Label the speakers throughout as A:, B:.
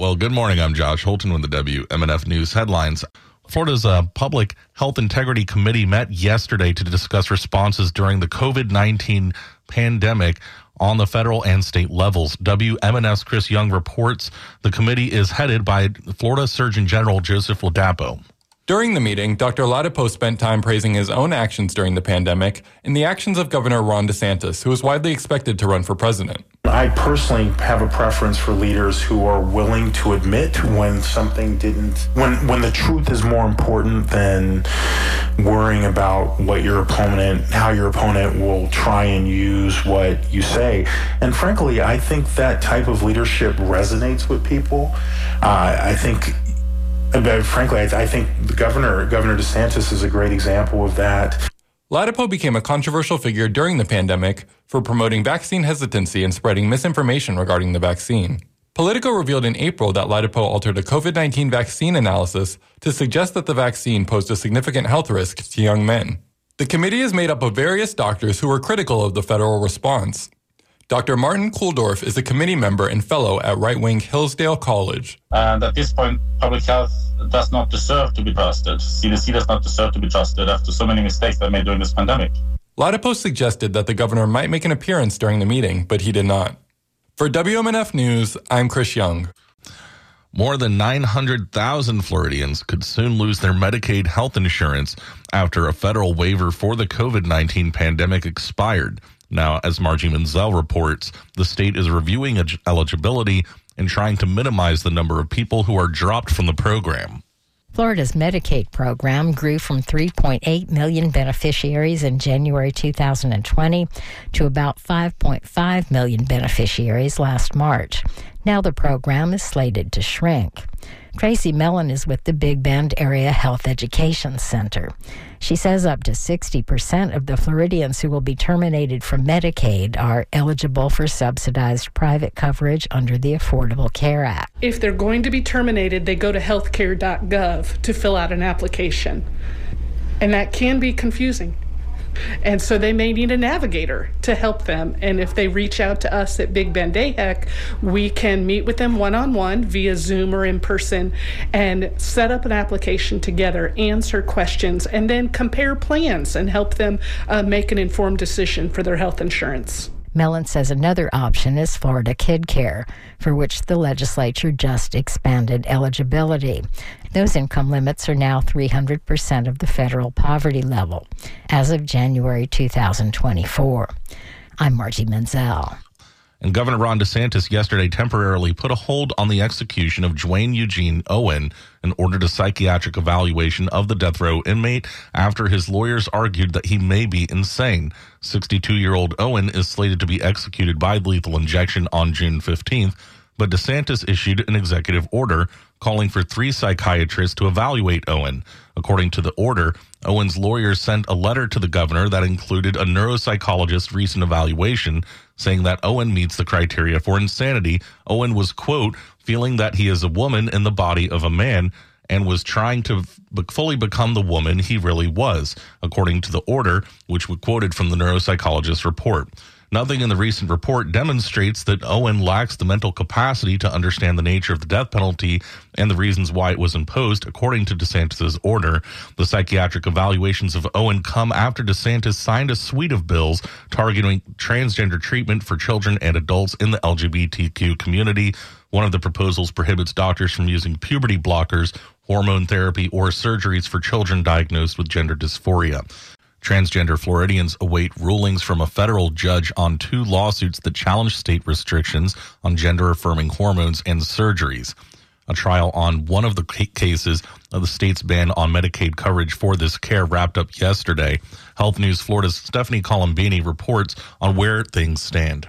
A: Well, good morning. I'm Josh Holton with the WMNF News headlines. Florida's uh, Public Health Integrity Committee met yesterday to discuss responses during the COVID 19 pandemic on the federal and state levels. WMNF's Chris Young reports the committee is headed by Florida Surgeon General Joseph Ladapo.
B: During the meeting, Dr. Ladapo spent time praising his own actions during the pandemic and the actions of Governor Ron DeSantis, who is widely expected to run for president.
C: I personally have a preference for leaders who are willing to admit when something didn't, when, when the truth is more important than worrying about what your opponent, how your opponent will try and use what you say. And frankly, I think that type of leadership resonates with people. Uh, I think but frankly, I, think the governor, Governor DeSantis, is a great example of that.
B: Ladapo became a controversial figure during the pandemic for promoting vaccine hesitancy and spreading misinformation regarding the vaccine. Politico revealed in April that Ladapo altered a COVID 19 vaccine analysis to suggest that the vaccine posed a significant health risk to young men. The committee is made up of various doctors who were critical of the federal response. Dr. Martin Kulldorff is a committee member and fellow at right wing Hillsdale College.
D: And at this point, public health does not deserve to be trusted. CDC does not deserve to be trusted after so many mistakes they made during this pandemic.
B: Ladapo suggested that the governor might make an appearance during the meeting, but he did not. For WMNF News, I'm Chris Young.
A: More than 900,000 Floridians could soon lose their Medicaid health insurance after a federal waiver for the COVID 19 pandemic expired. Now, as Margie Menzel reports, the state is reviewing eligibility and trying to minimize the number of people who are dropped from the program.
E: Florida's Medicaid program grew from 3.8 million beneficiaries in January 2020 to about 5.5 million beneficiaries last March. Now the program is slated to shrink. Tracy Mellon is with the Big Bend Area Health Education Center. She says up to 60% of the Floridians who will be terminated from Medicaid are eligible for subsidized private coverage under the Affordable Care Act.
F: If they're going to be terminated, they go to healthcare.gov to fill out an application. And that can be confusing. And so they may need a navigator to help them. And if they reach out to us at Big Bend AHEC, we can meet with them one on one via Zoom or in person and set up an application together, answer questions, and then compare plans and help them uh, make an informed decision for their health insurance.
E: Mellon says another option is Florida Kid Care, for which the legislature just expanded eligibility. Those income limits are now 300% of the federal poverty level as of January 2024. I'm Margie Menzel.
A: And Governor Ron DeSantis yesterday temporarily put a hold on the execution of Duane Eugene Owen and ordered a psychiatric evaluation of the death row inmate after his lawyers argued that he may be insane. 62 year old Owen is slated to be executed by lethal injection on June 15th, but DeSantis issued an executive order calling for three psychiatrists to evaluate Owen. According to the order, Owen's lawyers sent a letter to the governor that included a neuropsychologist's recent evaluation saying that Owen meets the criteria for insanity. Owen was, quote, feeling that he is a woman in the body of a man and was trying to fully become the woman he really was, according to the order, which we quoted from the neuropsychologist's report. Nothing in the recent report demonstrates that Owen lacks the mental capacity to understand the nature of the death penalty and the reasons why it was imposed, according to DeSantis's order. The psychiatric evaluations of Owen come after DeSantis signed a suite of bills targeting transgender treatment for children and adults in the LGBTQ community. One of the proposals prohibits doctors from using puberty blockers, hormone therapy, or surgeries for children diagnosed with gender dysphoria. Transgender Floridians await rulings from a federal judge on two lawsuits that challenge state restrictions on gender affirming hormones and surgeries. A trial on one of the cases of the state's ban on Medicaid coverage for this care wrapped up yesterday. Health News Florida's Stephanie Colombini reports on where things stand.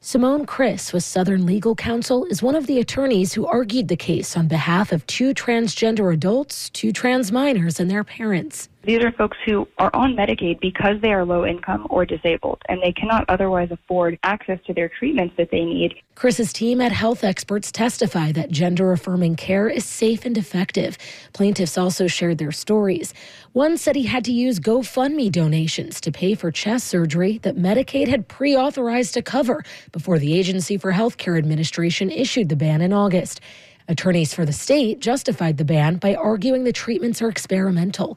G: Simone Chriss with Southern Legal Counsel is one of the attorneys who argued the case on behalf of two transgender adults, two trans minors, and their parents.
H: These are folks who are on Medicaid because they are low income or disabled, and they cannot otherwise afford access to their treatments that they need.
G: Chriss's team had health experts testify that gender affirming care is safe and effective. Plaintiffs also shared their stories. One said he had to use GoFundMe donations to pay for chest surgery that Medicaid had pre authorized to cover before the Agency for Healthcare Administration issued the ban in August. Attorneys for the state justified the ban by arguing the treatments are experimental.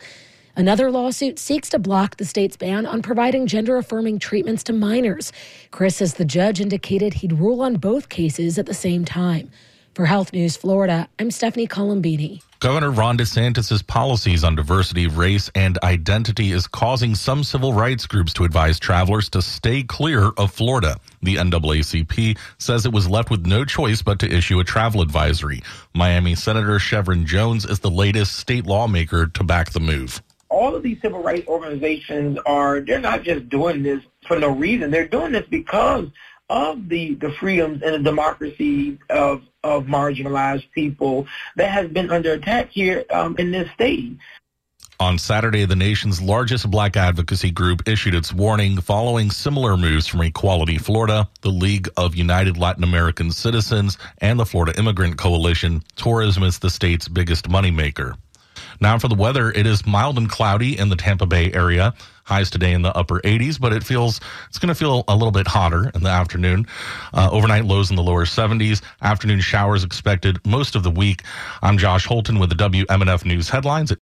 G: Another lawsuit seeks to block the state's ban on providing gender affirming treatments to minors. Chriss says the judge indicated he'd rule on both cases at the same time. For Health News Florida, I'm Stephanie Colombini.
A: Governor Ron DeSantis' policies on diversity, race, and identity is causing some civil rights groups to advise travelers to stay clear of Florida. The NAACP says it was left with no choice but to issue a travel advisory. Miami Senator Shevrin Jones is the latest state lawmaker to back the move
I: all of these civil rights organizations are they're not just doing this for no reason. They're doing this because of the, the freedoms and the democracy of of marginalized people that has been under attack here um, in this state.
A: On Saturday, the nation's largest black advocacy group issued its warning following similar moves from Equality Florida, the League of United Latin American Citizens, and the Florida Immigrant Coalition. Tourism is the state's biggest moneymaker. Now for the weather, it is mild and cloudy in the Tampa Bay area. Highs today in the upper 80s, but it feels it's going to feel a little bit hotter in the afternoon. Uh, overnight lows in the lower 70s. Afternoon showers expected most of the week. I'm Josh Holton with the WMNF News headlines at